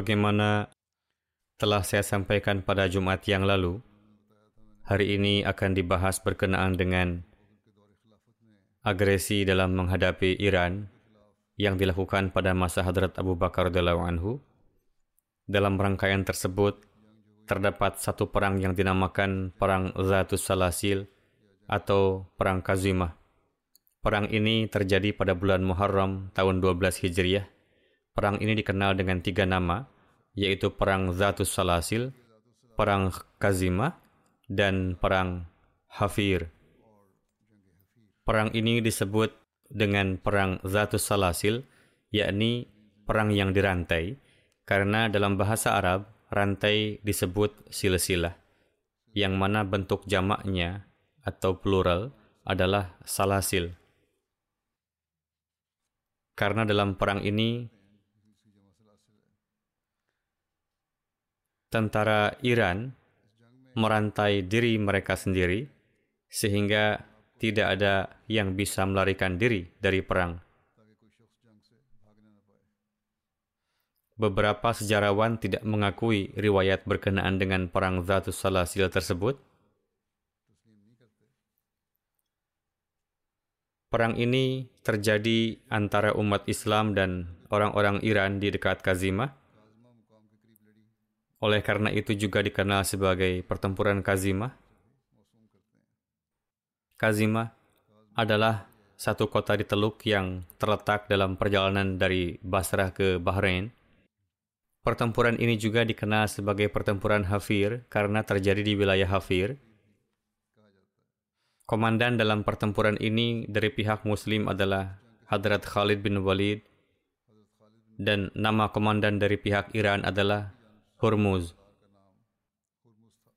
Bagaimana telah saya sampaikan pada Jumat yang lalu, hari ini akan dibahas berkenaan dengan agresi dalam menghadapi Iran yang dilakukan pada masa Hadrat Abu Bakar anhu. Dalam rangkaian tersebut terdapat satu perang yang dinamakan Perang Zatus Salasil atau Perang Kazimah. Perang ini terjadi pada bulan Muharram tahun 12 Hijriah. Perang ini dikenal dengan tiga nama, yaitu Perang Zatus Salasil, Perang Kazimah, dan Perang Hafir. Perang ini disebut dengan Perang Zatus Salasil, yakni perang yang dirantai, karena dalam bahasa Arab, rantai disebut silsilah, yang mana bentuk jamaknya atau plural adalah salasil. Karena dalam perang ini, tentara Iran merantai diri mereka sendiri, sehingga tidak ada yang bisa melarikan diri dari perang. Beberapa sejarawan tidak mengakui riwayat berkenaan dengan perang Zatus Salasil tersebut. Perang ini terjadi antara umat Islam dan orang-orang Iran di dekat Kazimah. Oleh karena itu juga dikenal sebagai pertempuran Kazimah. Kazimah adalah satu kota di Teluk yang terletak dalam perjalanan dari Basrah ke Bahrain. Pertempuran ini juga dikenal sebagai pertempuran Hafir karena terjadi di wilayah Hafir. Komandan dalam pertempuran ini dari pihak Muslim adalah Hadrat Khalid bin Walid dan nama komandan dari pihak Iran adalah Hormuz.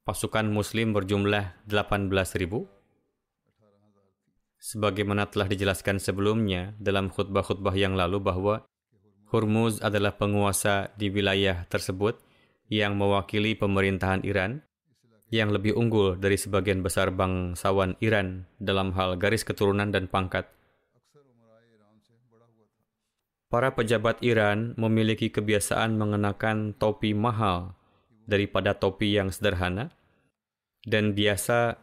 Pasukan Muslim berjumlah 18.000. Sebagaimana telah dijelaskan sebelumnya dalam khutbah-khutbah yang lalu bahwa Hormuz adalah penguasa di wilayah tersebut yang mewakili pemerintahan Iran yang lebih unggul dari sebagian besar bangsawan Iran dalam hal garis keturunan dan pangkat. Para pejabat Iran memiliki kebiasaan mengenakan topi mahal daripada topi yang sederhana dan biasa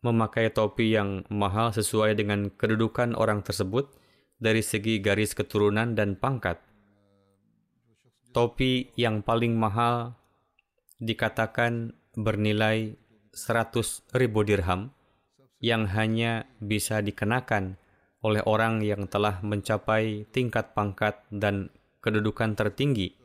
memakai topi yang mahal sesuai dengan kedudukan orang tersebut dari segi garis keturunan dan pangkat. Topi yang paling mahal dikatakan bernilai 100 ribu dirham yang hanya bisa dikenakan oleh orang yang telah mencapai tingkat pangkat dan kedudukan tertinggi.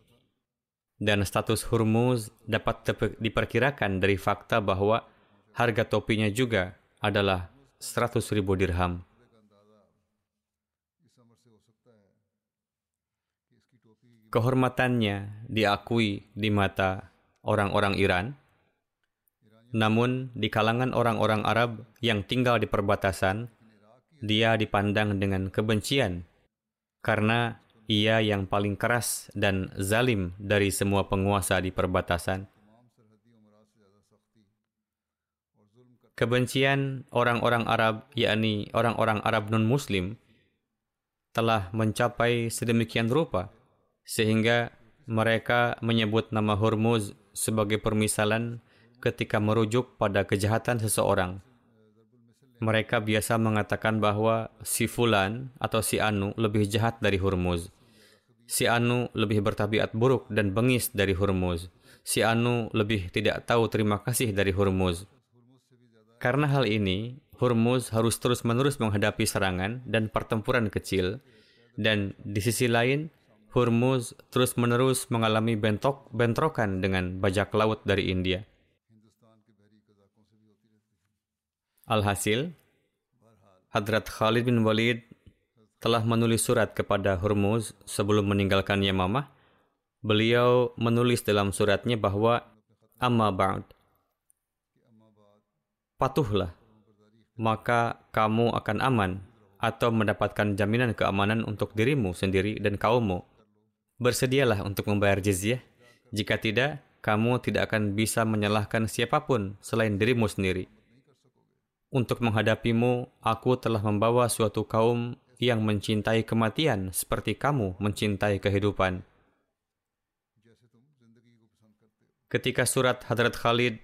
Dan status Hormuz dapat diperkirakan dari fakta bahwa harga topinya juga adalah 100 ribu dirham. Kehormatannya diakui di mata orang-orang Iran, namun di kalangan orang-orang Arab yang tinggal di perbatasan, dia dipandang dengan kebencian karena ia yang paling keras dan zalim dari semua penguasa di perbatasan. Kebencian orang-orang Arab, yakni orang-orang Arab non-Muslim, telah mencapai sedemikian rupa sehingga mereka menyebut nama Hormuz sebagai permisalan ketika merujuk pada kejahatan seseorang. Mereka biasa mengatakan bahwa si Fulan atau si Anu lebih jahat dari Hormuz. Si Anu lebih bertabiat buruk dan bengis dari Hormuz. Si Anu lebih tidak tahu terima kasih dari Hormuz. Karena hal ini, Hormuz harus terus-menerus menghadapi serangan dan pertempuran kecil, dan di sisi lain, Hormuz terus-menerus mengalami bentok bentrokan dengan bajak laut dari India. Alhasil, Hadrat Khalid bin Walid telah menulis surat kepada Hormuz sebelum meninggalkan Yamamah. Beliau menulis dalam suratnya bahwa Amma ba'd. Patuhlah, maka kamu akan aman atau mendapatkan jaminan keamanan untuk dirimu sendiri dan kaummu. Bersedialah untuk membayar jizyah. Jika tidak, kamu tidak akan bisa menyalahkan siapa pun selain dirimu sendiri. Untuk menghadapimu, aku telah membawa suatu kaum yang mencintai kematian seperti kamu mencintai kehidupan. Ketika surat Hadrat Khalid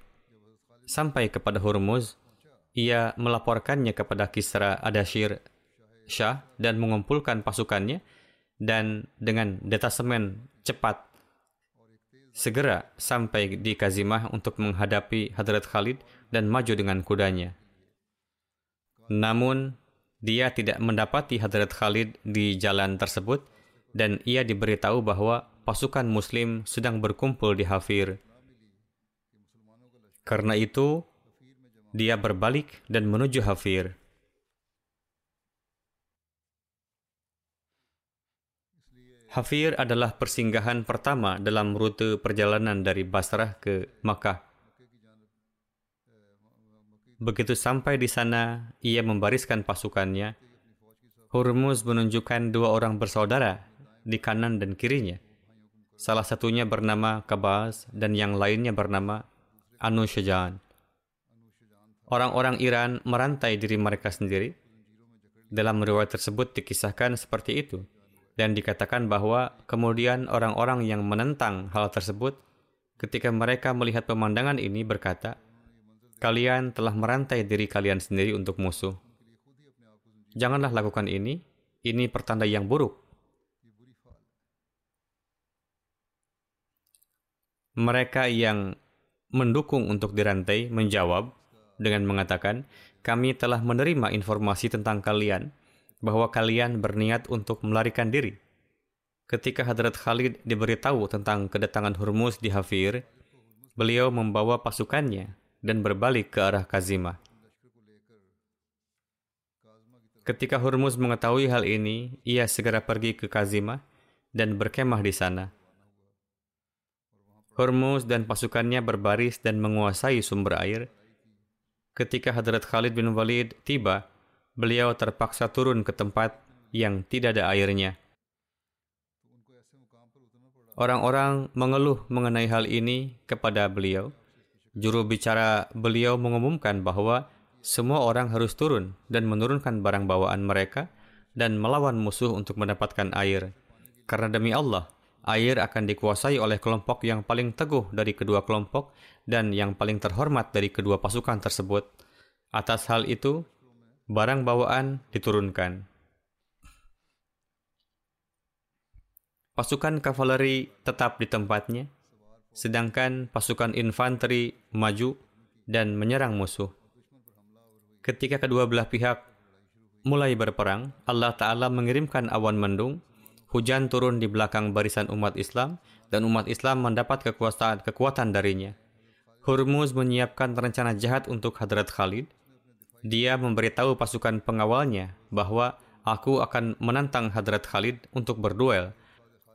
sampai kepada Hormuz, ia melaporkannya kepada Kisra Adashir Shah dan mengumpulkan pasukannya dan dengan detasemen cepat segera sampai di Kazimah untuk menghadapi Hadrat Khalid dan maju dengan kudanya. Namun, dia tidak mendapati Hadrat Khalid di jalan tersebut dan ia diberitahu bahwa pasukan muslim sedang berkumpul di Hafir. Karena itu, dia berbalik dan menuju Hafir. Hafir adalah persinggahan pertama dalam rute perjalanan dari Basrah ke Makkah. Begitu sampai di sana, ia membariskan pasukannya. Hormuz menunjukkan dua orang bersaudara di kanan dan kirinya. Salah satunya bernama Kabaz dan yang lainnya bernama Anu Shajan. Orang-orang Iran merantai diri mereka sendiri. Dalam riwayat tersebut dikisahkan seperti itu. Dan dikatakan bahwa kemudian orang-orang yang menentang hal tersebut ketika mereka melihat pemandangan ini berkata, Kalian telah merantai diri kalian sendiri untuk musuh. Janganlah lakukan ini. Ini pertanda yang buruk. Mereka yang mendukung untuk dirantai menjawab dengan mengatakan, "Kami telah menerima informasi tentang kalian bahwa kalian berniat untuk melarikan diri." Ketika Hadrat Khalid diberitahu tentang kedatangan Hormuz di Hafir, beliau membawa pasukannya dan berbalik ke arah Kazimah. Ketika Hormuz mengetahui hal ini, ia segera pergi ke Kazimah dan berkemah di sana. Hormuz dan pasukannya berbaris dan menguasai sumber air. Ketika Hadrat Khalid bin Walid tiba, beliau terpaksa turun ke tempat yang tidak ada airnya. Orang-orang mengeluh mengenai hal ini kepada beliau. Juru bicara beliau mengumumkan bahwa semua orang harus turun dan menurunkan barang bawaan mereka dan melawan musuh untuk mendapatkan air. Karena demi Allah, air akan dikuasai oleh kelompok yang paling teguh dari kedua kelompok dan yang paling terhormat dari kedua pasukan tersebut. Atas hal itu, barang bawaan diturunkan. Pasukan kavaleri tetap di tempatnya, sedangkan pasukan infanteri maju dan menyerang musuh. Ketika kedua belah pihak mulai berperang, Allah Ta'ala mengirimkan awan mendung, hujan turun di belakang barisan umat Islam, dan umat Islam mendapat kekuasaan kekuatan darinya. Hurmuz menyiapkan rencana jahat untuk Hadrat Khalid. Dia memberitahu pasukan pengawalnya bahwa aku akan menantang Hadrat Khalid untuk berduel.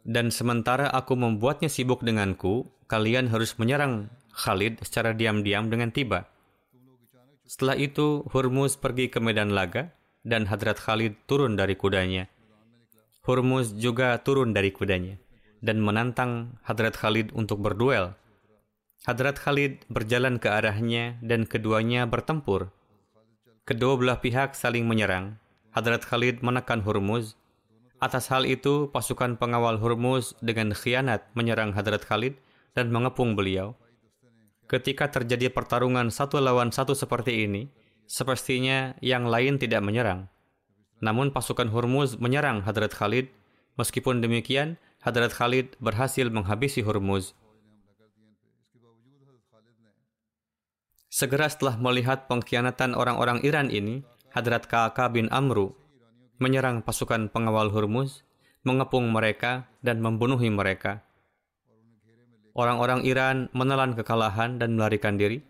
Dan sementara aku membuatnya sibuk denganku, kalian harus menyerang Khalid secara diam-diam dengan tiba. Setelah itu, Hurmuz pergi ke medan laga dan Hadrat Khalid turun dari kudanya. Hurmuz juga turun dari kudanya dan menantang Hadrat Khalid untuk berduel. Hadrat Khalid berjalan ke arahnya dan keduanya bertempur. Kedua belah pihak saling menyerang. Hadrat Khalid menekan Hurmuz. Atas hal itu, pasukan pengawal Hurmuz dengan khianat menyerang Hadrat Khalid dan mengepung beliau. Ketika terjadi pertarungan satu lawan satu seperti ini, sepertinya yang lain tidak menyerang. Namun pasukan Hurmuz menyerang Hadrat Khalid. Meskipun demikian, Hadrat Khalid berhasil menghabisi Hurmuz. Segera setelah melihat pengkhianatan orang-orang Iran ini, Hadrat Ka'aka bin Amru menyerang pasukan pengawal Hurmuz, mengepung mereka, dan membunuhi mereka. Orang-orang Iran menelan kekalahan dan melarikan diri.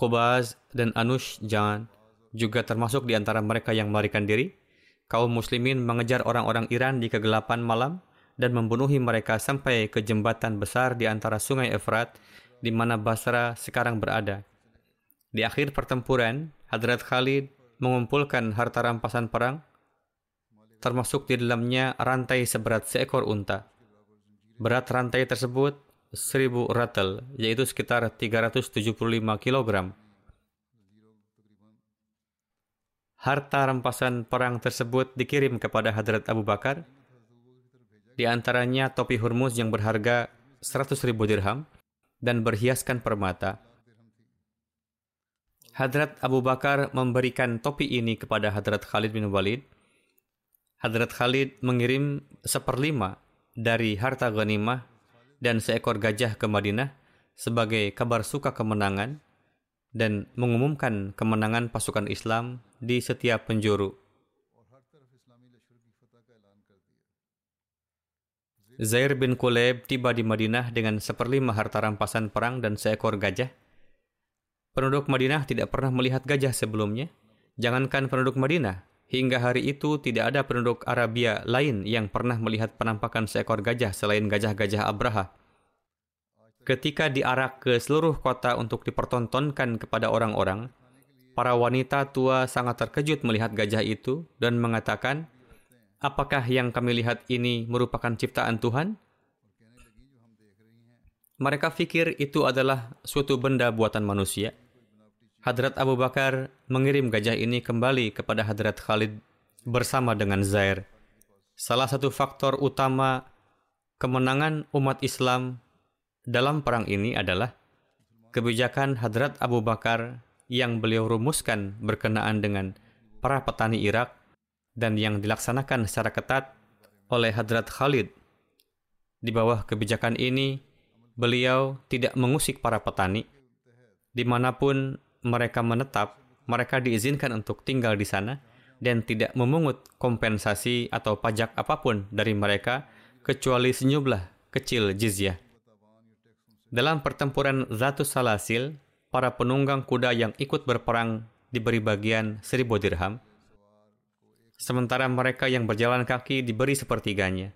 Kobaz dan Anush Jan juga termasuk di antara mereka yang melarikan diri. Kaum muslimin mengejar orang-orang Iran di kegelapan malam dan membunuhi mereka sampai ke jembatan besar di antara sungai Efrat di mana Basra sekarang berada. Di akhir pertempuran, Hadrat Khalid mengumpulkan harta rampasan perang, termasuk di dalamnya rantai seberat seekor unta. Berat rantai tersebut 1000 ratel, yaitu sekitar 375 kg. Harta rampasan perang tersebut dikirim kepada Hadrat Abu Bakar, di antaranya topi Hurmuz yang berharga 100 ribu dirham, dan berhiaskan permata. Hadrat Abu Bakar memberikan topi ini kepada Hadrat Khalid bin Walid. Hadrat Khalid mengirim seperlima dari harta ghanimah dan seekor gajah ke Madinah sebagai kabar suka kemenangan dan mengumumkan kemenangan pasukan Islam di setiap penjuru. Zair bin Kuleb tiba di Madinah dengan seperlima harta rampasan perang dan seekor gajah. Penduduk Madinah tidak pernah melihat gajah sebelumnya. Jangankan penduduk Madinah, hingga hari itu tidak ada penduduk Arabia lain yang pernah melihat penampakan seekor gajah selain gajah-gajah Abraha. Ketika diarak ke seluruh kota untuk dipertontonkan kepada orang-orang, para wanita tua sangat terkejut melihat gajah itu dan mengatakan, Apakah yang kami lihat ini merupakan ciptaan Tuhan? Mereka pikir itu adalah suatu benda buatan manusia. Hadrat Abu Bakar mengirim gajah ini kembali kepada Hadrat Khalid bersama dengan Zair. Salah satu faktor utama kemenangan umat Islam dalam perang ini adalah kebijakan Hadrat Abu Bakar yang beliau rumuskan berkenaan dengan para petani Irak dan yang dilaksanakan secara ketat oleh Hadrat Khalid. Di bawah kebijakan ini, beliau tidak mengusik para petani. Di mana pun mereka menetap, mereka diizinkan untuk tinggal di sana dan tidak memungut kompensasi atau pajak apa pun dari mereka kecuali sejumlah kecil jizyah. Dalam pertempuran Zatus Salasil, para penunggang kuda yang ikut berperang diberi bagian seribu dirham, sementara mereka yang berjalan kaki diberi sepertiganya.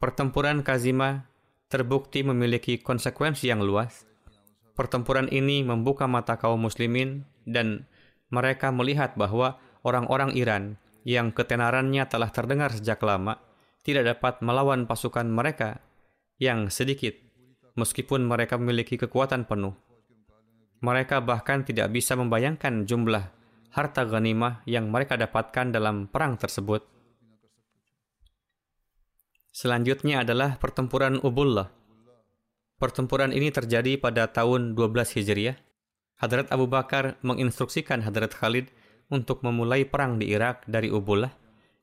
Pertempuran Kazima terbukti memiliki konsekuensi yang luas. Pertempuran ini membuka mata kaum muslimin dan mereka melihat bahwa orang-orang Iran yang ketenarannya telah terdengar sejak lama tidak dapat melawan pasukan mereka yang sedikit meskipun mereka memiliki kekuatan penuh. Mereka bahkan tidak bisa membayangkan jumlah harta ghanimah yang mereka dapatkan dalam perang tersebut. Selanjutnya adalah pertempuran Ubullah. Pertempuran ini terjadi pada tahun 12 Hijriah. Hadrat Abu Bakar menginstruksikan Hadrat Khalid untuk memulai perang di Irak dari Ubullah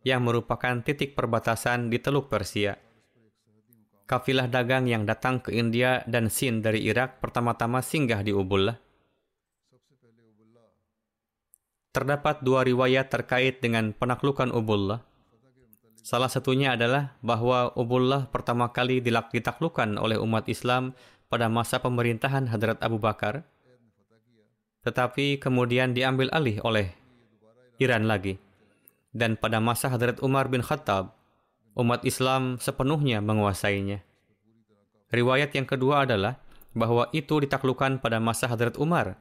yang merupakan titik perbatasan di Teluk Persia. Kafilah dagang yang datang ke India dan Sin dari Irak pertama-tama singgah di Ubullah. terdapat dua riwayat terkait dengan penaklukan Ubullah. Salah satunya adalah bahwa Ubullah pertama kali ditaklukkan oleh umat Islam pada masa pemerintahan Hadrat Abu Bakar, tetapi kemudian diambil alih oleh Iran lagi. Dan pada masa Hadrat Umar bin Khattab, umat Islam sepenuhnya menguasainya. Riwayat yang kedua adalah bahwa itu ditaklukkan pada masa Hadrat Umar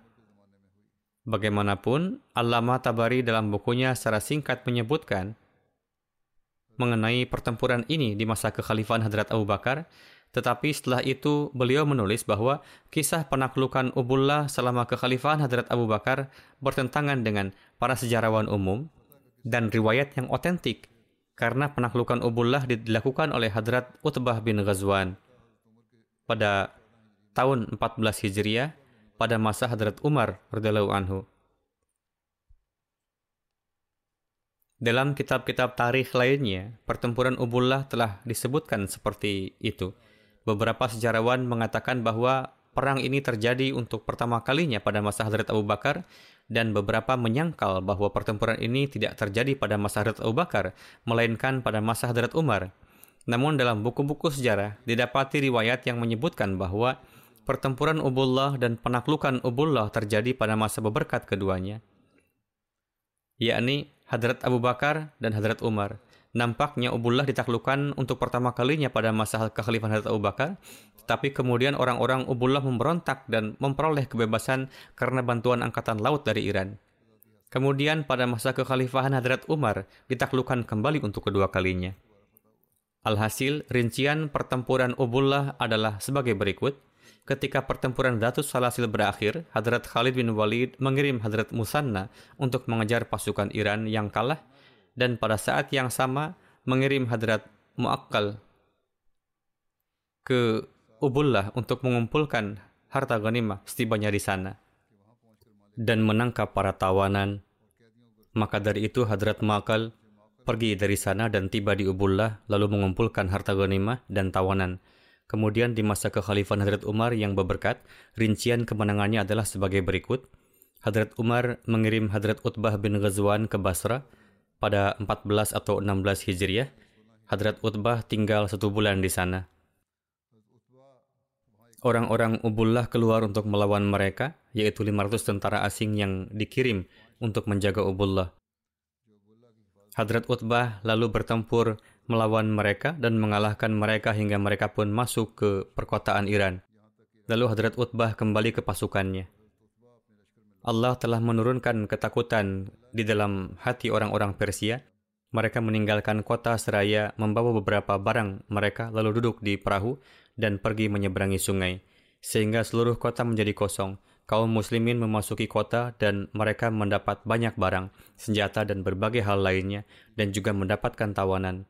Bagaimanapun, Allama Tabari dalam bukunya secara singkat menyebutkan mengenai pertempuran ini di masa kekhalifahan Hadrat Abu Bakar, tetapi setelah itu beliau menulis bahwa kisah penaklukan Ubullah selama kekhalifahan Hadrat Abu Bakar bertentangan dengan para sejarawan umum dan riwayat yang otentik karena penaklukan Ubullah dilakukan oleh Hadrat Utbah bin Ghazwan pada tahun 14 Hijriah pada masa Hadrat Umar radhiyallahu anhu. Dalam kitab-kitab tarikh lainnya, pertempuran Ubullah telah disebutkan seperti itu. Beberapa sejarawan mengatakan bahwa perang ini terjadi untuk pertama kalinya pada masa Hadrat Abu Bakar dan beberapa menyangkal bahwa pertempuran ini tidak terjadi pada masa Hadrat Abu Bakar, melainkan pada masa Hadrat Umar. Namun dalam buku-buku sejarah didapati riwayat yang menyebutkan bahwa pertempuran Ubullah dan penaklukan Ubullah terjadi pada masa beberkat keduanya, yakni Hadrat Abu Bakar dan Hadrat Umar. Nampaknya Ubullah ditaklukkan untuk pertama kalinya pada masa kekhalifahan Hadrat Abu Bakar, tetapi kemudian orang-orang Ubullah memberontak dan memperoleh kebebasan karena bantuan angkatan laut dari Iran. Kemudian pada masa kekhalifahan Hadrat Umar ditaklukkan kembali untuk kedua kalinya. Alhasil, rincian pertempuran Ubullah adalah sebagai berikut. Ketika pertempuran Datus Salasil berakhir, Hadrat Khalid bin Walid mengirim Hadrat Musanna untuk mengejar pasukan Iran yang kalah dan pada saat yang sama mengirim Hadrat Muakkal ke Ubullah untuk mengumpulkan harta ghanimah setibanya di sana dan menangkap para tawanan. Maka dari itu Hadrat Muakkal pergi dari sana dan tiba di Ubullah lalu mengumpulkan harta ghanimah dan tawanan Kemudian di masa kekhalifahan Hadrat Umar yang berberkat, rincian kemenangannya adalah sebagai berikut. Hadrat Umar mengirim Hadrat Utbah bin Ghazwan ke Basra pada 14 atau 16 Hijriah. Hadrat Utbah tinggal satu bulan di sana. Orang-orang Ubullah keluar untuk melawan mereka, yaitu 500 tentara asing yang dikirim untuk menjaga Ubullah. Hadrat Utbah lalu bertempur melawan mereka dan mengalahkan mereka hingga mereka pun masuk ke perkotaan Iran. Lalu Hadrat Utbah kembali ke pasukannya. Allah telah menurunkan ketakutan di dalam hati orang-orang Persia. Mereka meninggalkan kota seraya membawa beberapa barang mereka lalu duduk di perahu dan pergi menyeberangi sungai. Sehingga seluruh kota menjadi kosong. Kaum muslimin memasuki kota dan mereka mendapat banyak barang, senjata dan berbagai hal lainnya dan juga mendapatkan tawanan.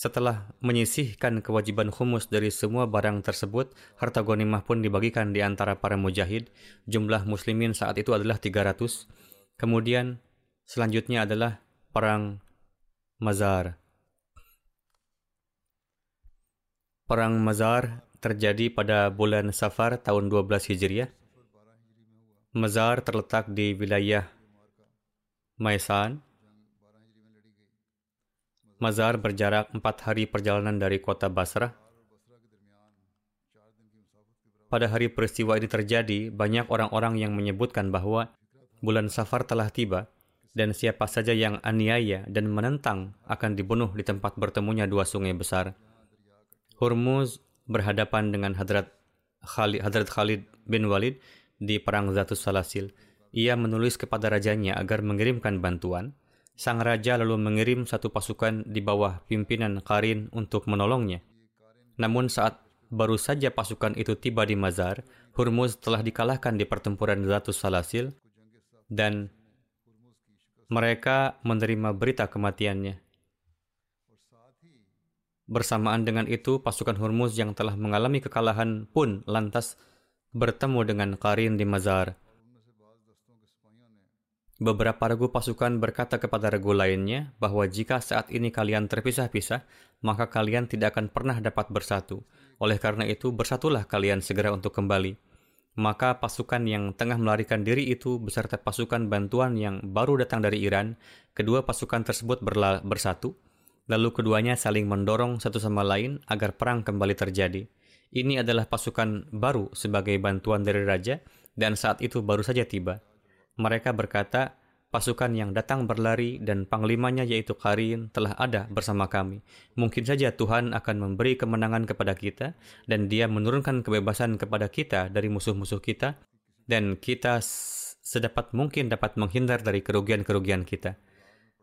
Setelah menyisihkan kewajiban khumus dari semua barang tersebut, harta ghanimah pun dibagikan di antara para mujahid. Jumlah muslimin saat itu adalah 300. Kemudian selanjutnya adalah perang Mazar. Perang Mazar terjadi pada bulan Safar tahun 12 Hijriah. Mazar terletak di wilayah Maisan, Mazar berjarak empat hari perjalanan dari kota Basrah. Pada hari peristiwa ini terjadi, banyak orang-orang yang menyebutkan bahwa bulan Safar telah tiba dan siapa saja yang aniaya dan menentang akan dibunuh di tempat bertemunya dua sungai besar. Hormuz berhadapan dengan Hadrat Khalid, Hadrat Khalid bin Walid di Perang Zatus Salasil. Ia menulis kepada rajanya agar mengirimkan bantuan, sang raja lalu mengirim satu pasukan di bawah pimpinan Karin untuk menolongnya. Namun saat baru saja pasukan itu tiba di Mazar, Hurmuz telah dikalahkan di pertempuran Zatus Salasil dan mereka menerima berita kematiannya. Bersamaan dengan itu, pasukan Hurmuz yang telah mengalami kekalahan pun lantas bertemu dengan Karin di Mazar. Beberapa regu pasukan berkata kepada regu lainnya bahwa jika saat ini kalian terpisah-pisah, maka kalian tidak akan pernah dapat bersatu. Oleh karena itu, bersatulah kalian segera untuk kembali. Maka pasukan yang tengah melarikan diri itu beserta pasukan bantuan yang baru datang dari Iran, kedua pasukan tersebut bersatu, lalu keduanya saling mendorong satu sama lain agar perang kembali terjadi. Ini adalah pasukan baru sebagai bantuan dari raja, dan saat itu baru saja tiba. Mereka berkata, pasukan yang datang berlari dan panglimanya yaitu Karin telah ada bersama kami. Mungkin saja Tuhan akan memberi kemenangan kepada kita dan dia menurunkan kebebasan kepada kita dari musuh-musuh kita dan kita sedapat mungkin dapat menghindar dari kerugian-kerugian kita.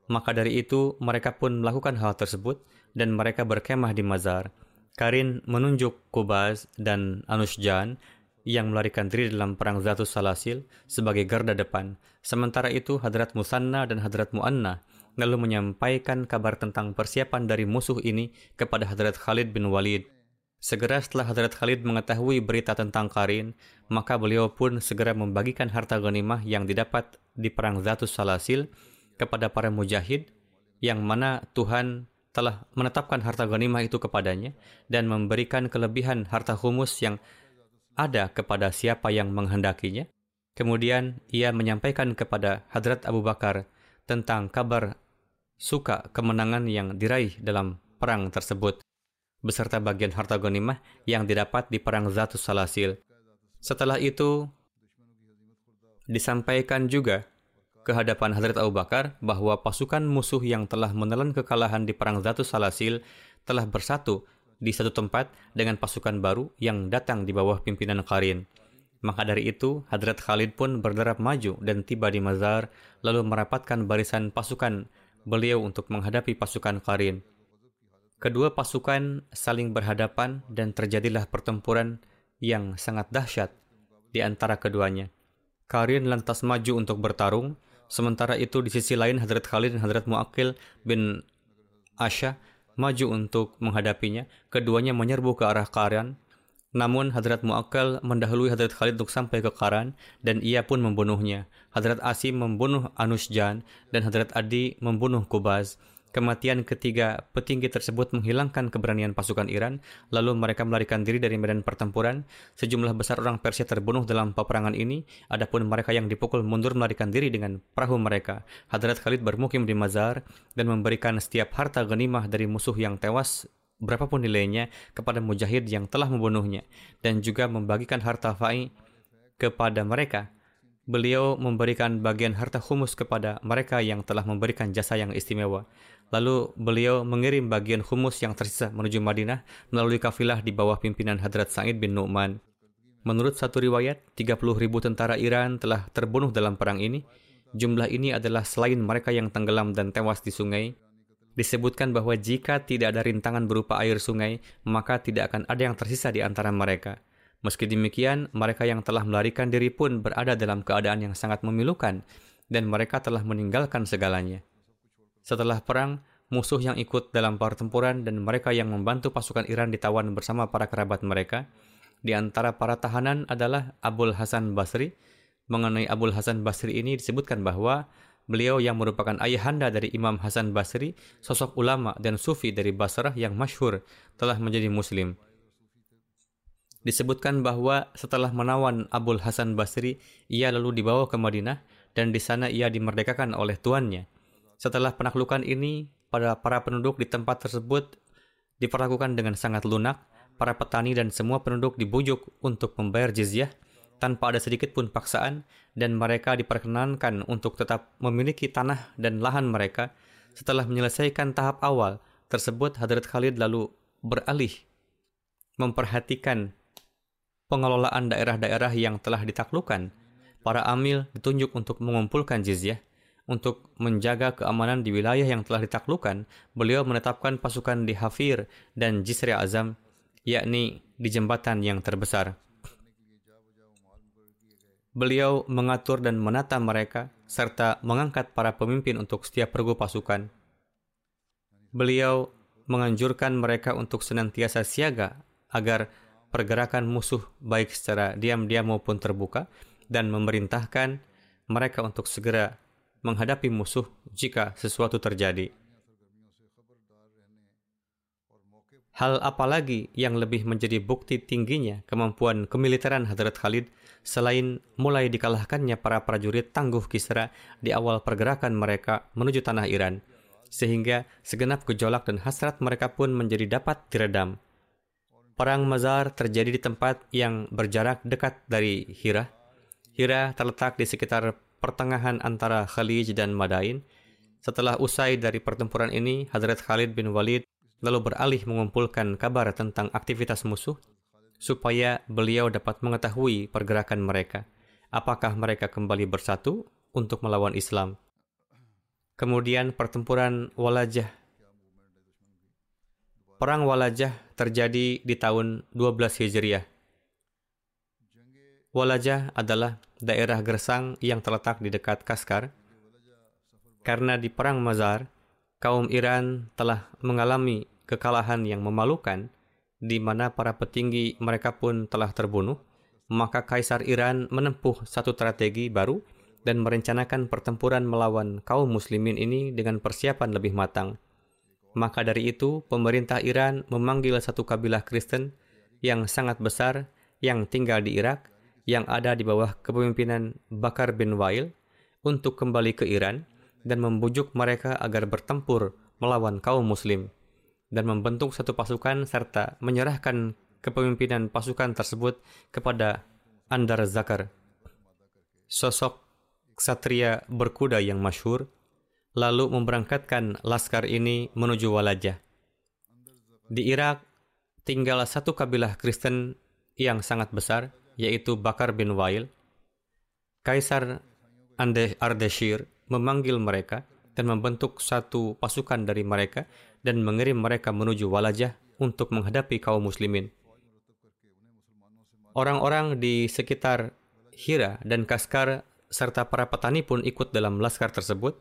Maka dari itu, mereka pun melakukan hal tersebut dan mereka berkemah di mazar. Karin menunjuk Kubaz dan Anushjan yang melarikan diri dalam perang Zatus Salasil sebagai garda depan. Sementara itu, Hadrat Musanna dan Hadrat Mu'anna lalu menyampaikan kabar tentang persiapan dari musuh ini kepada Hadrat Khalid bin Walid. Segera setelah Hadrat Khalid mengetahui berita tentang Karin, maka beliau pun segera membagikan harta ghanimah yang didapat di perang Zatus Salasil kepada para mujahid yang mana Tuhan telah menetapkan harta ghanimah itu kepadanya dan memberikan kelebihan harta humus yang ada kepada siapa yang menghendakinya. Kemudian ia menyampaikan kepada Hadrat Abu Bakar tentang kabar suka kemenangan yang diraih dalam perang tersebut beserta bagian harta ghanimah yang didapat di perang Zatus Salasil. Setelah itu disampaikan juga ke hadapan Hadrat Abu Bakar bahwa pasukan musuh yang telah menelan kekalahan di Perang Zatus Salasil telah bersatu di satu tempat dengan pasukan baru yang datang di bawah pimpinan Karin. Maka dari itu, Hadrat Khalid pun berderap maju dan tiba di Mazar, lalu merapatkan barisan pasukan beliau untuk menghadapi pasukan Karin. Kedua pasukan saling berhadapan dan terjadilah pertempuran yang sangat dahsyat di antara keduanya. Karin lantas maju untuk bertarung, Sementara itu di sisi lain Hadrat Khalid dan Hadrat Mu'akil bin Asya maju untuk menghadapinya. Keduanya menyerbu ke arah Karan. Namun Hadrat Mu'akil mendahului Hadrat Khalid untuk sampai ke Karan dan ia pun membunuhnya. Hadrat Asim membunuh Anusjan dan Hadrat Adi membunuh Kubaz. Kematian ketiga petinggi tersebut menghilangkan keberanian pasukan Iran, lalu mereka melarikan diri dari medan pertempuran. Sejumlah besar orang Persia terbunuh dalam peperangan ini, adapun mereka yang dipukul mundur melarikan diri dengan perahu mereka. Hadrat Khalid bermukim di Mazar dan memberikan setiap harta ghanimah dari musuh yang tewas berapapun nilainya kepada mujahid yang telah membunuhnya dan juga membagikan harta fa'i kepada mereka beliau memberikan bagian harta humus kepada mereka yang telah memberikan jasa yang istimewa. Lalu beliau mengirim bagian humus yang tersisa menuju Madinah melalui kafilah di bawah pimpinan Hadrat Sa'id bin Nu'man. Menurut satu riwayat, 30 ribu tentara Iran telah terbunuh dalam perang ini. Jumlah ini adalah selain mereka yang tenggelam dan tewas di sungai. Disebutkan bahwa jika tidak ada rintangan berupa air sungai, maka tidak akan ada yang tersisa di antara mereka. Meski demikian, mereka yang telah melarikan diri pun berada dalam keadaan yang sangat memilukan, dan mereka telah meninggalkan segalanya. Setelah perang, musuh yang ikut dalam pertempuran dan mereka yang membantu pasukan Iran ditawan bersama para kerabat mereka. Di antara para tahanan adalah Abul Hasan Basri. Mengenai Abul Hasan Basri ini disebutkan bahwa beliau yang merupakan ayahanda dari Imam Hasan Basri, sosok ulama dan sufi dari Basrah yang masyhur, telah menjadi muslim disebutkan bahwa setelah menawan Abul Hasan Basri, ia lalu dibawa ke Madinah dan di sana ia dimerdekakan oleh tuannya. Setelah penaklukan ini, pada para penduduk di tempat tersebut diperlakukan dengan sangat lunak. Para petani dan semua penduduk dibujuk untuk membayar jizyah tanpa ada sedikit pun paksaan dan mereka diperkenankan untuk tetap memiliki tanah dan lahan mereka. Setelah menyelesaikan tahap awal tersebut, Hadrat Khalid lalu beralih memperhatikan pengelolaan daerah-daerah yang telah ditaklukkan, para amil ditunjuk untuk mengumpulkan jizyah. Untuk menjaga keamanan di wilayah yang telah ditaklukkan, beliau menetapkan pasukan di Hafir dan Jisri Azam, yakni di jembatan yang terbesar. Beliau mengatur dan menata mereka, serta mengangkat para pemimpin untuk setiap pergu pasukan. Beliau menganjurkan mereka untuk senantiasa siaga agar pergerakan musuh baik secara diam-diam maupun terbuka dan memerintahkan mereka untuk segera menghadapi musuh jika sesuatu terjadi. Hal apa lagi yang lebih menjadi bukti tingginya kemampuan kemiliteran Hadrat Khalid selain mulai dikalahkannya para prajurit tangguh Kisra di awal pergerakan mereka menuju tanah Iran, sehingga segenap gejolak dan hasrat mereka pun menjadi dapat diredam. Perang Mazar terjadi di tempat yang berjarak dekat dari Hira. Hira terletak di sekitar pertengahan antara Khalij dan Madain. Setelah usai dari pertempuran ini, Hadrat Khalid bin Walid lalu beralih mengumpulkan kabar tentang aktivitas musuh supaya beliau dapat mengetahui pergerakan mereka. apakah mereka kembali bersatu untuk melawan Islam. Kemudian pertempuran Walajah. Perang Walajah terjadi di tahun 12 Hijriah. Walajah adalah daerah gersang yang terletak di dekat Kaskar. Karena di Perang Mazar, kaum Iran telah mengalami kekalahan yang memalukan, di mana para petinggi mereka pun telah terbunuh, maka Kaisar Iran menempuh satu strategi baru dan merencanakan pertempuran melawan kaum muslimin ini dengan persiapan lebih matang. Maka dari itu, pemerintah Iran memanggil satu kabilah Kristen yang sangat besar yang tinggal di Irak, yang ada di bawah kepemimpinan Bakar bin Wail, untuk kembali ke Iran dan membujuk mereka agar bertempur melawan kaum muslim dan membentuk satu pasukan serta menyerahkan kepemimpinan pasukan tersebut kepada Andar Zakar. Sosok ksatria berkuda yang masyhur lalu memberangkatkan laskar ini menuju Walajah. Di Irak tinggal satu kabilah Kristen yang sangat besar, yaitu Bakar bin Wail. Kaisar Ardeshir memanggil mereka dan membentuk satu pasukan dari mereka dan mengirim mereka menuju Walajah untuk menghadapi kaum muslimin. Orang-orang di sekitar Hira dan Kaskar serta para petani pun ikut dalam laskar tersebut.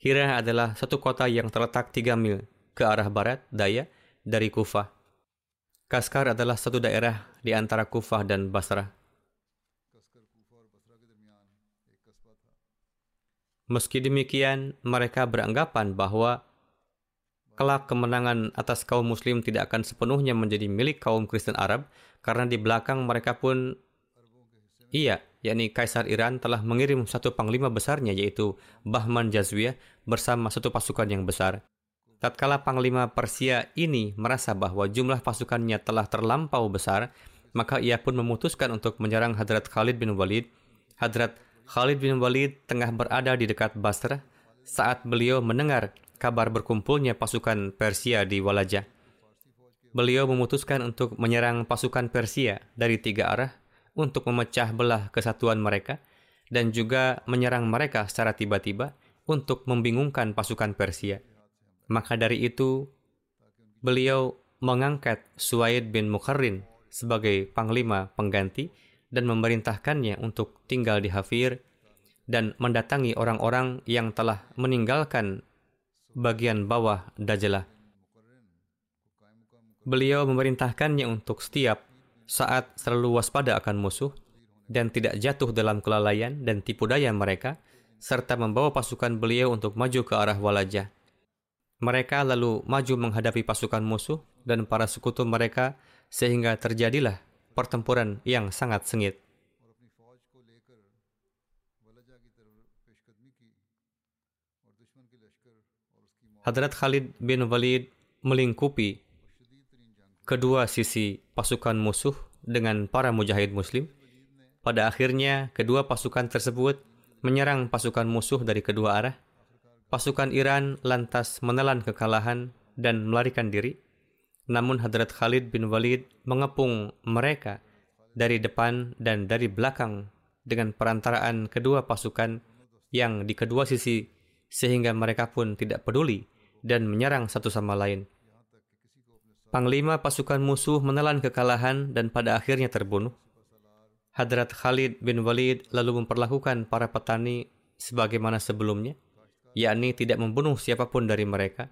Hira adalah satu kota yang terletak 3 mil ke arah barat daya dari Kufah. Kaskar adalah satu daerah di antara Kufah dan Basrah. Meski demikian, mereka beranggapan bahwa kelak kemenangan atas kaum muslim tidak akan sepenuhnya menjadi milik kaum Kristen Arab karena di belakang mereka pun iya, yakni Kaisar Iran telah mengirim satu panglima besarnya yaitu Bahman Jazwiyah bersama satu pasukan yang besar. Tatkala panglima Persia ini merasa bahwa jumlah pasukannya telah terlampau besar, maka ia pun memutuskan untuk menyerang Hadrat Khalid bin Walid. Hadrat Khalid bin Walid tengah berada di dekat Basrah saat beliau mendengar kabar berkumpulnya pasukan Persia di Walajah. Beliau memutuskan untuk menyerang pasukan Persia dari tiga arah untuk memecah belah kesatuan mereka dan juga menyerang mereka secara tiba-tiba untuk membingungkan pasukan Persia. Maka dari itu, beliau mengangkat Suaid bin Mukharrin sebagai panglima pengganti dan memerintahkannya untuk tinggal di Hafir dan mendatangi orang-orang yang telah meninggalkan bagian bawah Dajalah. Beliau memerintahkannya untuk setiap saat selalu waspada akan musuh dan tidak jatuh dalam kelalaian dan tipu daya mereka, serta membawa pasukan beliau untuk maju ke arah Walajah. Mereka lalu maju menghadapi pasukan musuh dan para sekutu mereka sehingga terjadilah pertempuran yang sangat sengit. Hadrat Khalid bin Walid melingkupi kedua sisi pasukan musuh dengan para mujahid muslim. Pada akhirnya, kedua pasukan tersebut menyerang pasukan musuh dari kedua arah. Pasukan Iran lantas menelan kekalahan dan melarikan diri. Namun Hadrat Khalid bin Walid mengepung mereka dari depan dan dari belakang dengan perantaraan kedua pasukan yang di kedua sisi sehingga mereka pun tidak peduli dan menyerang satu sama lain. Panglima pasukan musuh menelan kekalahan dan pada akhirnya terbunuh. Hadrat Khalid bin Walid lalu memperlakukan para petani sebagaimana sebelumnya, yakni tidak membunuh siapa pun dari mereka.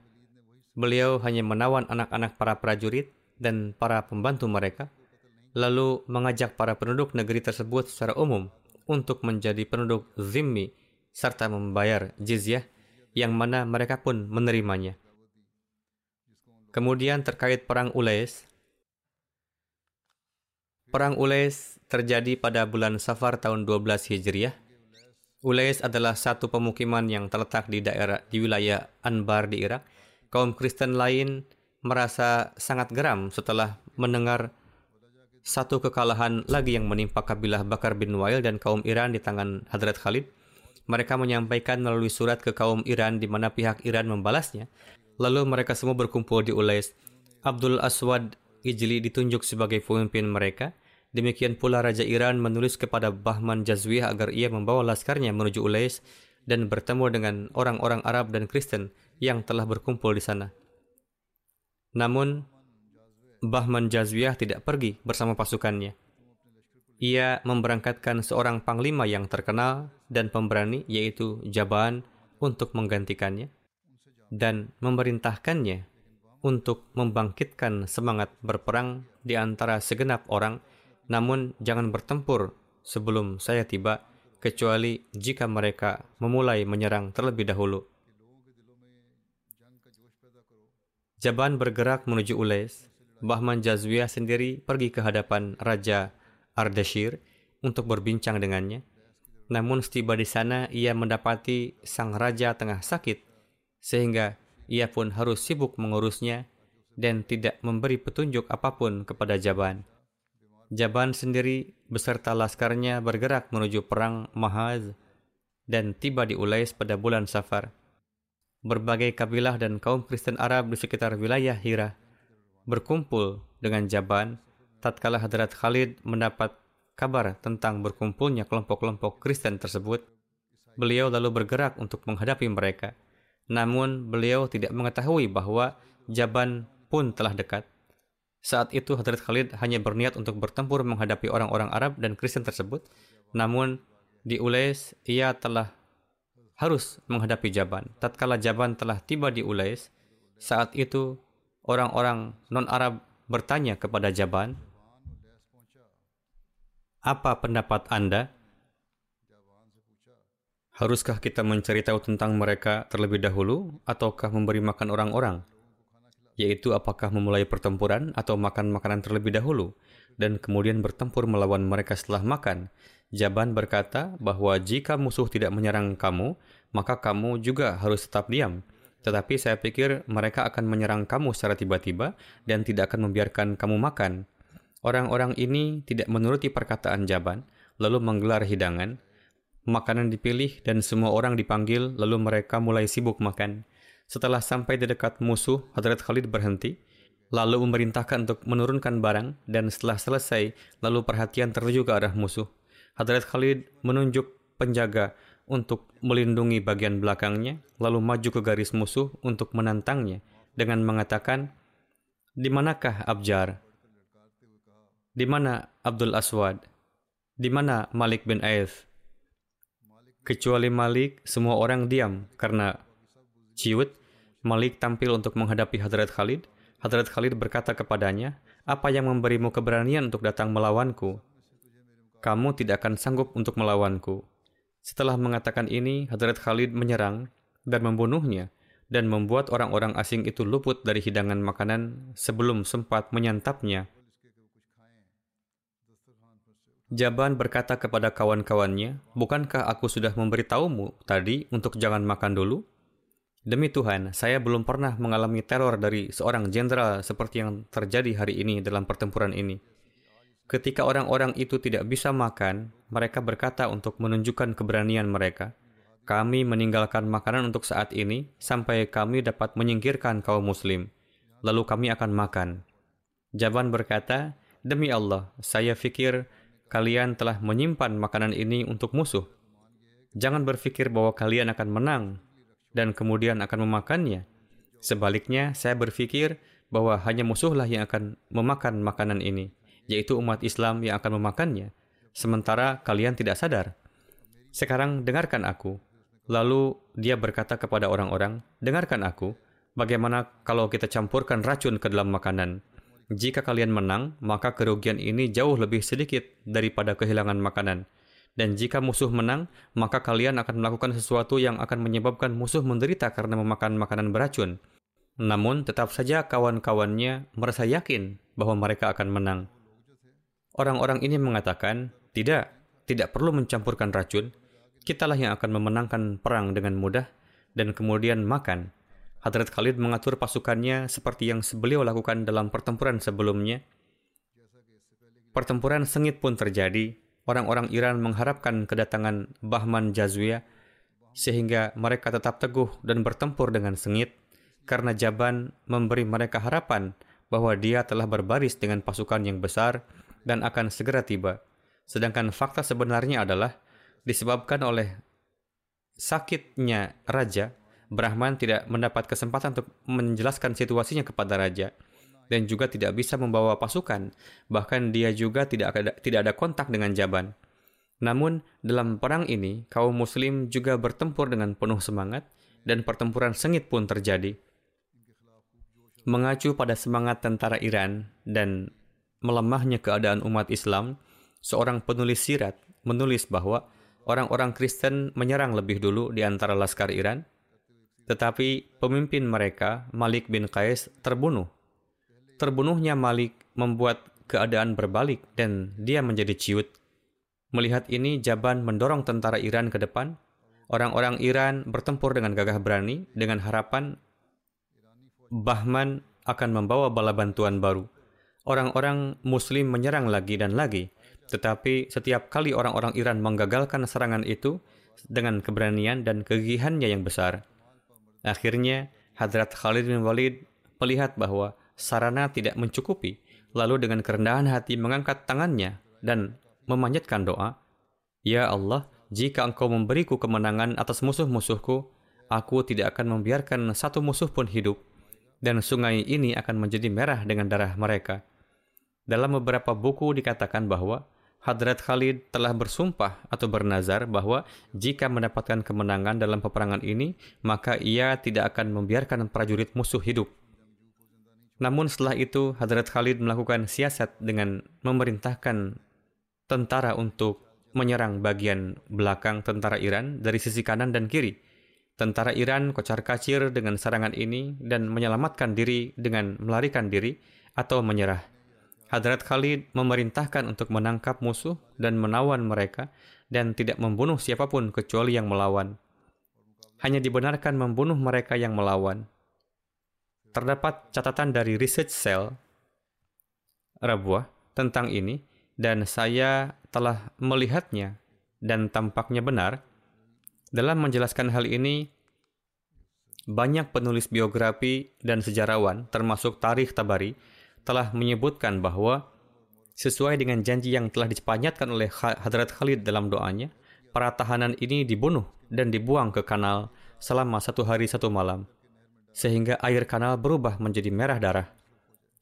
Beliau hanya menawan anak-anak para prajurit dan para pembantu mereka, lalu mengajak para penduduk negeri tersebut secara umum untuk menjadi penduduk zimmi serta membayar jizyah yang mana mereka pun menerimanya. Kemudian terkait Perang Ulais, Perang Ulais terjadi pada bulan Safar tahun 12 Hijriah. Ulais adalah satu pemukiman yang terletak di daerah di wilayah Anbar di Irak. Kaum Kristen lain merasa sangat geram setelah mendengar satu kekalahan lagi yang menimpa kabilah Bakar bin Wail dan kaum Iran di tangan Hadrat Khalid mereka menyampaikan melalui surat ke kaum Iran di mana pihak Iran membalasnya. Lalu mereka semua berkumpul di Ulais. Abdul Aswad Ijli ditunjuk sebagai pemimpin mereka Demikian pula Raja Iran menulis kepada Bahman Jazwiyah agar ia membawa laskarnya menuju Ulais dan bertemu dengan orang-orang Arab dan Kristen yang telah berkumpul di sana. Namun, Bahman Jazwiyah tidak pergi bersama pasukannya. Ia memberangkatkan seorang panglima yang terkenal dan pemberani yaitu Jaban untuk menggantikannya dan memerintahkannya untuk membangkitkan semangat berperang di antara segenap orang namun jangan bertempur sebelum saya tiba, kecuali jika mereka memulai menyerang terlebih dahulu. Jaban bergerak menuju Ulais. Bahman Jazwiyah sendiri pergi ke hadapan Raja Ardashir untuk berbincang dengannya. Namun setiba di sana ia mendapati sang raja tengah sakit, sehingga ia pun harus sibuk mengurusnya dan tidak memberi petunjuk apa pun kepada Jaban. Jaban sendiri beserta laskarnya bergerak menuju perang Mahaz dan tiba di Ulais pada bulan Safar. Berbagai kabilah dan kaum Kristen Arab di sekitar wilayah Hira berkumpul dengan Jaban tatkala Hadrat Khalid mendapat kabar tentang berkumpulnya kelompok-kelompok Kristen tersebut. Beliau lalu bergerak untuk menghadapi mereka. Namun beliau tidak mengetahui bahwa Jaban pun telah dekat. Saat itu Hadrat Khalid hanya berniat untuk bertempur menghadapi orang-orang Arab dan Kristen tersebut. Namun di Ulais ia telah harus menghadapi Jaban. Tatkala Jaban telah tiba di Ulais, saat itu orang-orang non-Arab bertanya kepada Jaban, "Apa pendapat Anda?" Haruskah kita mencari tahu tentang mereka terlebih dahulu ataukah memberi makan orang-orang? yaitu apakah memulai pertempuran atau makan makanan terlebih dahulu, dan kemudian bertempur melawan mereka setelah makan. Jaban berkata bahwa jika musuh tidak menyerang kamu, maka kamu juga harus tetap diam. Tetapi saya pikir mereka akan menyerang kamu secara tiba-tiba dan tidak akan membiarkan kamu makan. Orang-orang ini tidak menuruti perkataan Jaban, lalu menggelar hidangan. Makanan dipilih dan semua orang dipanggil, lalu mereka mulai sibuk makan. Setelah sampai di dekat musuh, Hadrat Khalid berhenti, lalu memerintahkan untuk menurunkan barang, dan setelah selesai, lalu perhatian tertuju ke arah musuh. Hadrat Khalid menunjuk penjaga untuk melindungi bagian belakangnya, lalu maju ke garis musuh untuk menantangnya, dengan mengatakan, Di manakah Abjar? Di mana Abdul Aswad? Di mana Malik bin Aif? Kecuali Malik, semua orang diam karena ciut Malik tampil untuk menghadapi Hadrat Khalid. Hadrat Khalid berkata kepadanya, apa yang memberimu keberanian untuk datang melawanku? Kamu tidak akan sanggup untuk melawanku. Setelah mengatakan ini, Hadrat Khalid menyerang dan membunuhnya dan membuat orang-orang asing itu luput dari hidangan makanan sebelum sempat menyantapnya. Jaban berkata kepada kawan-kawannya, Bukankah aku sudah memberitahumu tadi untuk jangan makan dulu? Demi Tuhan, saya belum pernah mengalami teror dari seorang jenderal seperti yang terjadi hari ini dalam pertempuran ini. Ketika orang-orang itu tidak bisa makan, mereka berkata untuk menunjukkan keberanian mereka. Kami meninggalkan makanan untuk saat ini sampai kami dapat menyingkirkan kaum muslim. Lalu kami akan makan. Jaban berkata, Demi Allah, saya fikir kalian telah menyimpan makanan ini untuk musuh. Jangan berpikir bahwa kalian akan menang dan kemudian akan memakannya. Sebaliknya, saya berpikir bahwa hanya musuhlah yang akan memakan makanan ini, yaitu umat Islam yang akan memakannya, sementara kalian tidak sadar. Sekarang dengarkan aku. Lalu dia berkata kepada orang-orang, dengarkan aku, bagaimana kalau kita campurkan racun ke dalam makanan? Jika kalian menang, maka kerugian ini jauh lebih sedikit daripada kehilangan makanan. Dan jika musuh menang, maka kalian akan melakukan sesuatu yang akan menyebabkan musuh menderita karena memakan makanan beracun. Namun, tetap saja kawan-kawannya merasa yakin bahwa mereka akan menang. Orang-orang ini mengatakan, tidak, tidak perlu mencampurkan racun. Kitalah yang akan memenangkan perang dengan mudah dan kemudian makan. Hadrat Khalid mengatur pasukannya seperti yang beliau lakukan dalam pertempuran sebelumnya. Pertempuran sengit pun terjadi, orang-orang Iran mengharapkan kedatangan Bahman Jazwiyah sehingga mereka tetap teguh dan bertempur dengan sengit karena Jaban memberi mereka harapan bahwa dia telah berbaris dengan pasukan yang besar dan akan segera tiba. Sedangkan fakta sebenarnya adalah disebabkan oleh sakitnya raja, Brahman tidak mendapat kesempatan untuk menjelaskan situasinya kepada raja dan juga tidak bisa membawa pasukan. Bahkan dia juga tidak ada, tidak ada kontak dengan Jaban. Namun, dalam perang ini, kaum muslim juga bertempur dengan penuh semangat dan pertempuran sengit pun terjadi. Mengacu pada semangat tentara Iran dan melemahnya keadaan umat Islam, seorang penulis sirat menulis bahwa orang-orang Kristen menyerang lebih dulu di antara laskar Iran, tetapi pemimpin mereka, Malik bin Qais, terbunuh. Terbunuhnya Malik membuat keadaan berbalik dan dia menjadi ciut. Melihat ini, Jaban mendorong tentara Iran ke depan. Orang-orang Iran bertempur dengan gagah berani dengan harapan Bahman akan membawa bala bantuan baru orang-orang Muslim menyerang lagi dan lagi. Tetapi setiap kali orang-orang Iran menggagalkan serangan itu dengan keberanian dan kegigihannya yang besar. Akhirnya, Hadrat Khalid bin Walid melihat bahwa sarana tidak mencukupi, lalu dengan kerendahan hati mengangkat tangannya dan memanjatkan doa, Ya Allah, jika engkau memberiku kemenangan atas musuh-musuhku, aku tidak akan membiarkan satu musuh pun hidup, dan sungai ini akan menjadi merah dengan darah mereka. Dalam beberapa buku dikatakan bahwa Hadrat Khalid telah bersumpah atau bernazar bahwa jika mendapatkan kemenangan dalam peperangan ini, maka ia tidak akan membiarkan prajurit musuh hidup. Namun setelah itu, Hadrat Khalid melakukan siasat dengan memerintahkan tentara untuk menyerang bagian belakang tentara Iran dari sisi kanan dan kiri. Tentara Iran kocar kacir dengan serangan ini dan menyelamatkan diri dengan melarikan diri atau menyerah. Hadrat Khalid memerintahkan untuk menangkap musuh dan menawan mereka dan tidak membunuh siapa pun kecuali yang melawan. Hanya dibenarkan membunuh mereka yang melawan. Terdapat catatan dari Research Cell Rabuah tentang ini dan saya telah melihatnya dan tampaknya benar. Dalam menjelaskan hal ini, banyak penulis biografi dan sejarawan, termasuk Tarikh Tabari, telah menyebutkan bahwa sesuai dengan janji yang telah dipanyatkan oleh Hadrat Khalid dalam doanya, para tahanan ini dibunuh dan dibuang ke kanal selama satu hari satu malam, sehingga air kanal berubah menjadi merah darah.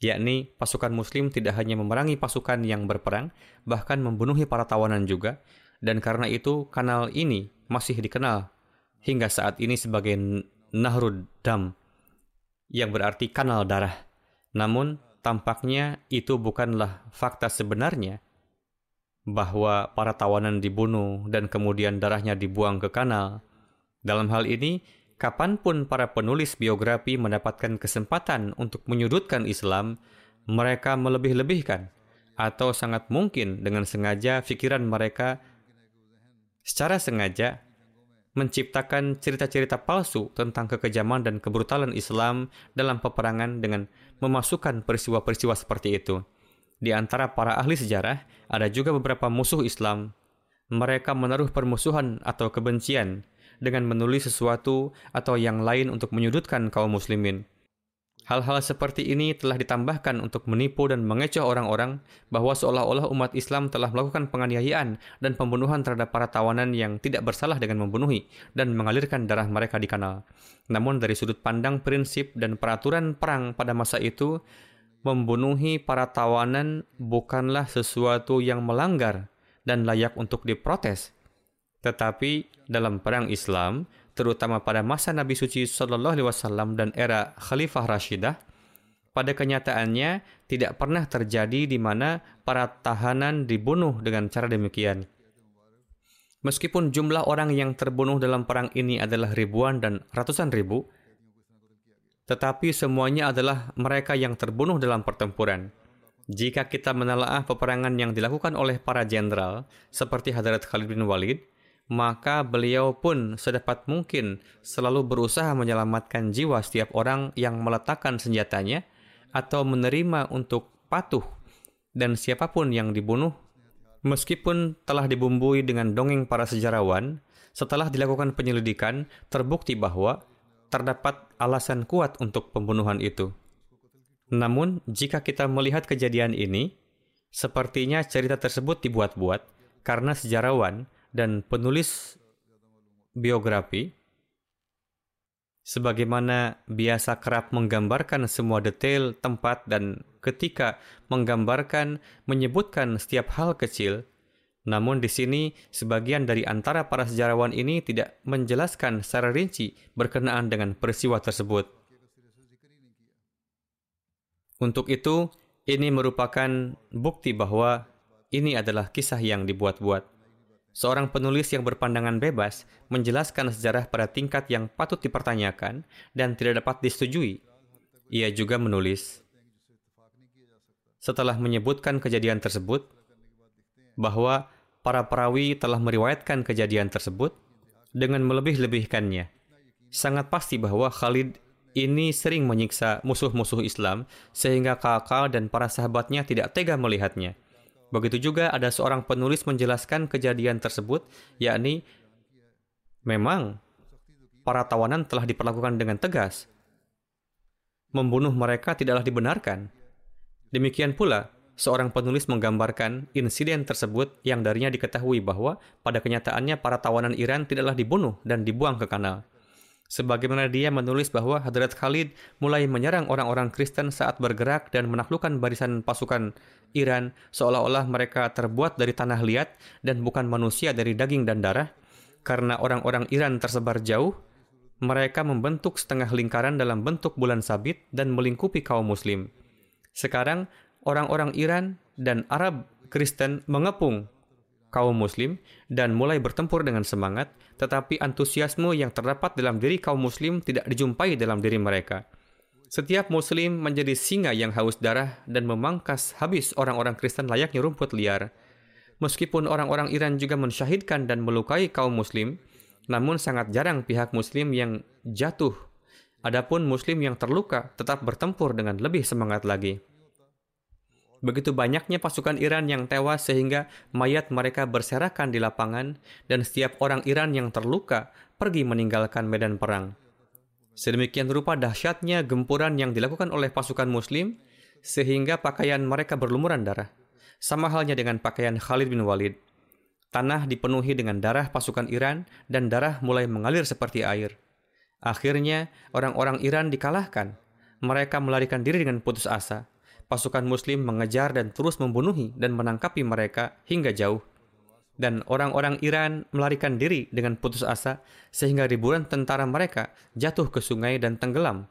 Yakni, pasukan muslim tidak hanya memerangi pasukan yang berperang, bahkan membunuhi para tawanan juga, dan karena itu kanal ini masih dikenal hingga saat ini sebagai Nahrud Dam, yang berarti kanal darah. Namun, tampaknya itu bukanlah fakta sebenarnya bahwa para tawanan dibunuh dan kemudian darahnya dibuang ke kanal. Dalam hal ini, kapan pun para penulis biografi mendapatkan kesempatan untuk menyudutkan Islam, mereka melebih-lebihkan atau sangat mungkin dengan sengaja pikiran mereka secara sengaja menciptakan cerita-cerita palsu tentang kekejaman dan kebrutalan Islam dalam peperangan dengan memasukkan peristiwa-peristiwa seperti itu. Di antara para ahli sejarah, ada juga beberapa musuh Islam. Mereka menaruh permusuhan atau kebencian dengan menulis sesuatu atau yang lain untuk menyudutkan kaum muslimin. Hal-hal seperti ini telah ditambahkan untuk menipu dan mengecoh orang-orang bahwa seolah-olah umat Islam telah melakukan penganiayaan dan pembunuhan terhadap para tawanan yang tidak bersalah dengan membunuhi dan mengalirkan darah mereka di kanal. Namun dari sudut pandang prinsip dan peraturan perang pada masa itu, membunuhi para tawanan bukanlah sesuatu yang melanggar dan layak untuk diprotes. Tetapi dalam perang Islam, terutama pada masa Nabi suci Shallallahu Alaihi Wasallam dan era Khalifah Rashidah, pada kenyataannya tidak pernah terjadi di mana para tahanan dibunuh dengan cara demikian. Meskipun jumlah orang yang terbunuh dalam perang ini adalah ribuan dan ratusan ribu, tetapi semuanya adalah mereka yang terbunuh dalam pertempuran. Jika kita menelaah peperangan yang dilakukan oleh para jenderal, seperti Hadrat Khalid bin Walid, maka beliau pun sedapat mungkin selalu berusaha menyelamatkan jiwa setiap orang yang meletakkan senjatanya atau menerima untuk patuh dan siapa pun yang dibunuh. Meskipun telah dibumbui dengan dongeng para sejarawan setelah dilakukan penyelidikan terbukti bahwa terdapat alasan kuat untuk pembunuhan itu. Namun jika kita melihat kejadian ini Sepertinya cerita tersebut dibuat-buat karena sejarawan dan penulis biografi sebagaimana biasa kerap menggambarkan semua detail tempat dan ketika menggambarkan menyebutkan setiap hal kecil namun di sini sebagian dari antara para sejarawan ini tidak menjelaskan secara rinci berkenaan dengan peristiwa tersebut. Untuk itu, ini merupakan bukti bahwa ini adalah kisah yang dibuat-buat. Seorang penulis yang berpandangan bebas menjelaskan sejarah pada tingkat yang patut dipertanyakan dan tidak dapat disetujui. Ia juga menulis, setelah menyebutkan kejadian tersebut, bahwa para perawi telah meriwayatkan kejadian tersebut dengan melebih-lebihkannya. Sangat pasti bahwa Khalid ini sering menyiksa musuh-musuh Islam sehingga kakak dan para sahabatnya tidak tega melihatnya. Begitu juga ada seorang penulis menjelaskan kejadian tersebut, yakni memang para tawanan telah diperlakukan dengan tegas. Membunuh mereka tidaklah dibenarkan. Demikian pula, seorang penulis menggambarkan insiden tersebut yang darinya diketahui bahwa pada kenyataannya para tawanan Iran tidaklah dibunuh dan dibuang ke kanal. Sebagaimana dia menulis bahwa Hadrat Khalid mulai menyerang orang-orang Kristen saat bergerak dan menaklukkan barisan pasukan Iran seolah-olah mereka terbuat dari tanah liat dan bukan manusia dari daging dan darah. Karena orang-orang Iran tersebar jauh, mereka membentuk setengah lingkaran dalam bentuk bulan sabit dan melingkupi kaum muslim. Sekarang, orang-orang Iran dan Arab Kristen mengepung kaum muslim dan mulai bertempur dengan semangat, tetapi antusiasme yang terdapat dalam diri kaum muslim tidak dijumpai dalam diri mereka. Setiap muslim menjadi singa yang haus darah dan memangkas habis orang-orang Kristen layaknya rumput liar. Meskipun orang-orang Iran juga mensyahidkan dan melukai kaum muslim, namun sangat jarang pihak muslim yang jatuh. Adapun muslim yang terluka tetap bertempur dengan lebih semangat lagi. Begitu banyaknya pasukan Iran yang tewas sehingga mayat mereka berserakan di lapangan dan setiap orang Iran yang terluka pergi meninggalkan medan perang. Sedemikian rupa dahsyatnya gempuran yang dilakukan oleh pasukan muslim sehingga pakaian mereka berlumuran darah. Sama halnya dengan pakaian Khalid bin Walid. Tanah dipenuhi dengan darah pasukan Iran dan darah mulai mengalir seperti air. Akhirnya, orang-orang Iran dikalahkan. Mereka melarikan diri dengan putus asa pasukan muslim mengejar dan terus membunuhi dan menangkapi mereka hingga jauh. Dan orang-orang Iran melarikan diri dengan putus asa sehingga ribuan tentara mereka jatuh ke sungai dan tenggelam.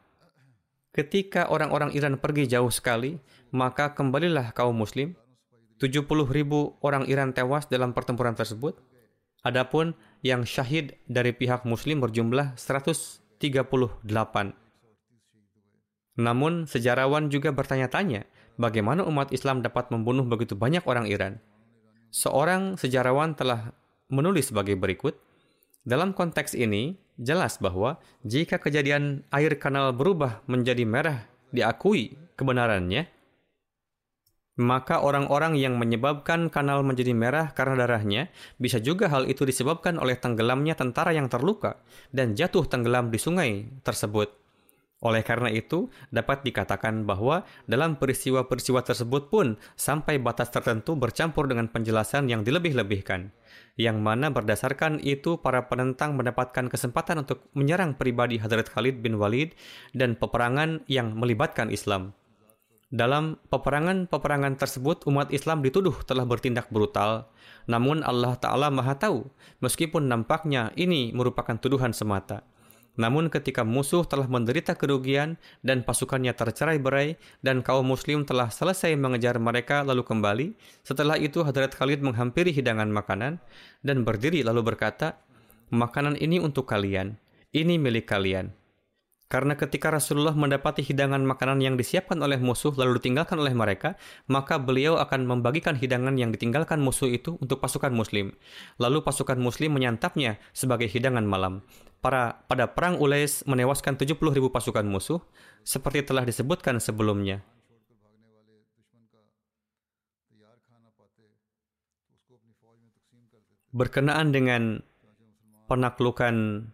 Ketika orang-orang Iran pergi jauh sekali, maka kembalilah kaum muslim. 70 ribu orang Iran tewas dalam pertempuran tersebut. Adapun yang syahid dari pihak muslim berjumlah 138. Namun, sejarawan juga bertanya-tanya, bagaimana umat Islam dapat membunuh begitu banyak orang Iran? Seorang sejarawan telah menulis sebagai berikut, dalam konteks ini, jelas bahwa jika kejadian air kanal berubah menjadi merah diakui kebenarannya, maka orang-orang yang menyebabkan kanal menjadi merah karena darahnya, bisa juga hal itu disebabkan oleh tenggelamnya tentara yang terluka dan jatuh tenggelam di sungai tersebut. Oleh karena itu, dapat dikatakan bahwa dalam peristiwa-peristiwa tersebut pun sampai batas tertentu bercampur dengan penjelasan yang dilebih-lebihkan, yang mana berdasarkan itu para penentang mendapatkan kesempatan untuk menyerang pribadi Hadrat Khalid bin Walid dan peperangan yang melibatkan Islam. Dalam peperangan-peperangan tersebut, umat Islam dituduh telah bertindak brutal, namun Allah Ta'ala Maha Tahu, meskipun nampaknya ini merupakan tuduhan semata. Namun ketika musuh telah menderita kerugian dan pasukannya tercerai-berai dan kaum muslim telah selesai mengejar mereka lalu kembali, setelah itu Hadrat Khalid menghampiri hidangan makanan dan berdiri lalu berkata, "Makanan ini untuk kalian, ini milik kalian." Karena ketika Rasulullah mendapati hidangan makanan yang disiapkan oleh musuh lalu ditinggalkan oleh mereka, maka beliau akan membagikan hidangan yang ditinggalkan musuh itu untuk pasukan muslim. Lalu pasukan muslim menyantapnya sebagai hidangan malam. Para, pada perang Ulais menewaskan 70 ribu pasukan musuh, seperti telah disebutkan sebelumnya. Berkenaan dengan penaklukan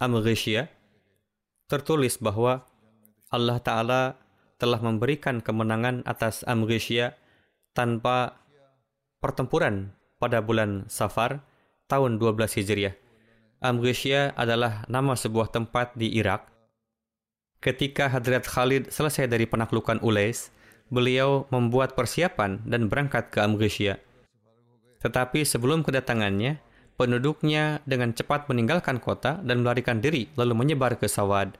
Amrisya, tertulis bahwa Allah Ta'ala telah memberikan kemenangan atas Amrisya tanpa pertempuran pada bulan Safar tahun 12 Hijriah. Amghisya adalah nama sebuah tempat di Irak. Ketika Hadrat Khalid selesai dari penaklukan Ulais, beliau membuat persiapan dan berangkat ke Amghisya. Tetapi sebelum kedatangannya, penduduknya dengan cepat meninggalkan kota dan melarikan diri lalu menyebar ke Sawad.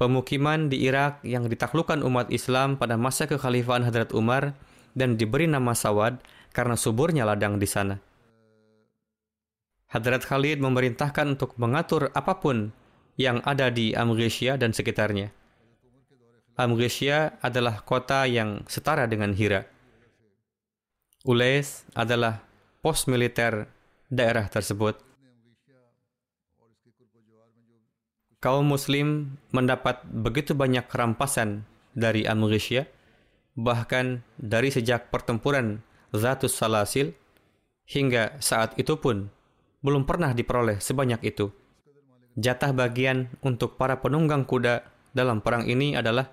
Pemukiman di Irak yang ditaklukkan umat Islam pada masa kekhalifahan Hadrat Umar dan diberi nama Sawad karena suburnya ladang di sana. Hadrat Khalid memerintahkan untuk mengatur apa pun yang ada di Amghisya dan sekitarnya. Amghisya adalah kota yang setara dengan Hira. Ulais adalah pos militer daerah tersebut. Kaum muslim mendapat begitu banyak rampasan dari Amghisya, bahkan dari sejak pertempuran Zatus Salasil hingga saat itu pun belum pernah diperoleh sebanyak itu. Jatah bagian untuk para penunggang kuda dalam perang ini adalah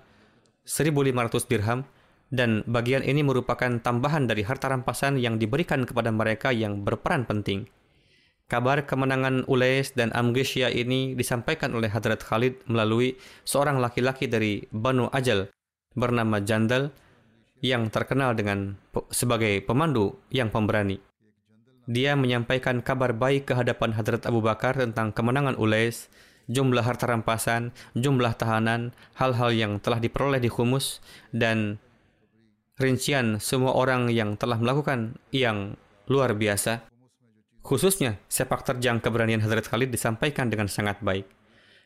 1.500 dirham dan bagian ini merupakan tambahan dari harta rampasan yang diberikan kepada mereka yang berperan penting. Kabar kemenangan Ulais dan Amgisya ini disampaikan oleh Hadrat Khalid melalui seorang laki-laki dari Banu Ajal bernama Jandal yang terkenal dengan sebagai pemandu yang pemberani dia menyampaikan kabar baik ke hadapan Hadrat Abu Bakar tentang kemenangan Ulais, jumlah harta rampasan, jumlah tahanan, hal-hal yang telah diperoleh di Humus, dan rincian semua orang yang telah melakukan yang luar biasa. Khususnya, sepak terjang keberanian Hadrat Khalid disampaikan dengan sangat baik.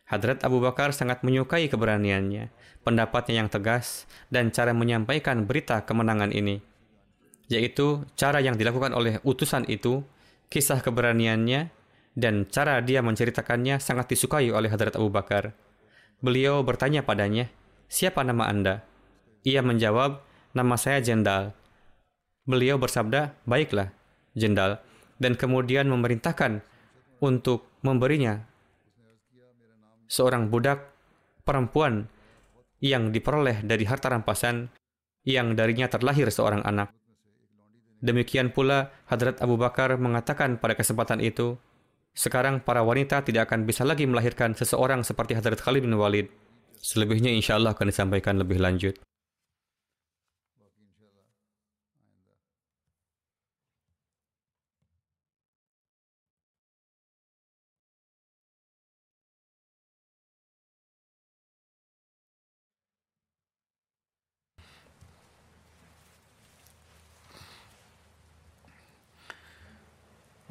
Hadrat Abu Bakar sangat menyukai keberaniannya, pendapatnya yang tegas, dan cara menyampaikan berita kemenangan ini yaitu cara yang dilakukan oleh utusan itu, kisah keberaniannya, dan cara dia menceritakannya sangat disukai oleh Hadrat Abu Bakar. Beliau bertanya padanya, siapa nama Anda? Ia menjawab, nama saya Jendal. Beliau bersabda, baiklah, Jendal, dan kemudian memerintahkan untuk memberinya seorang budak perempuan yang diperoleh dari harta rampasan yang darinya terlahir seorang anak. Demikian pula Hadrat Abu Bakar mengatakan pada kesempatan itu, sekarang para wanita tidak akan bisa lagi melahirkan seseorang seperti Hadrat Khalid bin Walid. Selebihnya insya Allah akan disampaikan lebih lanjut.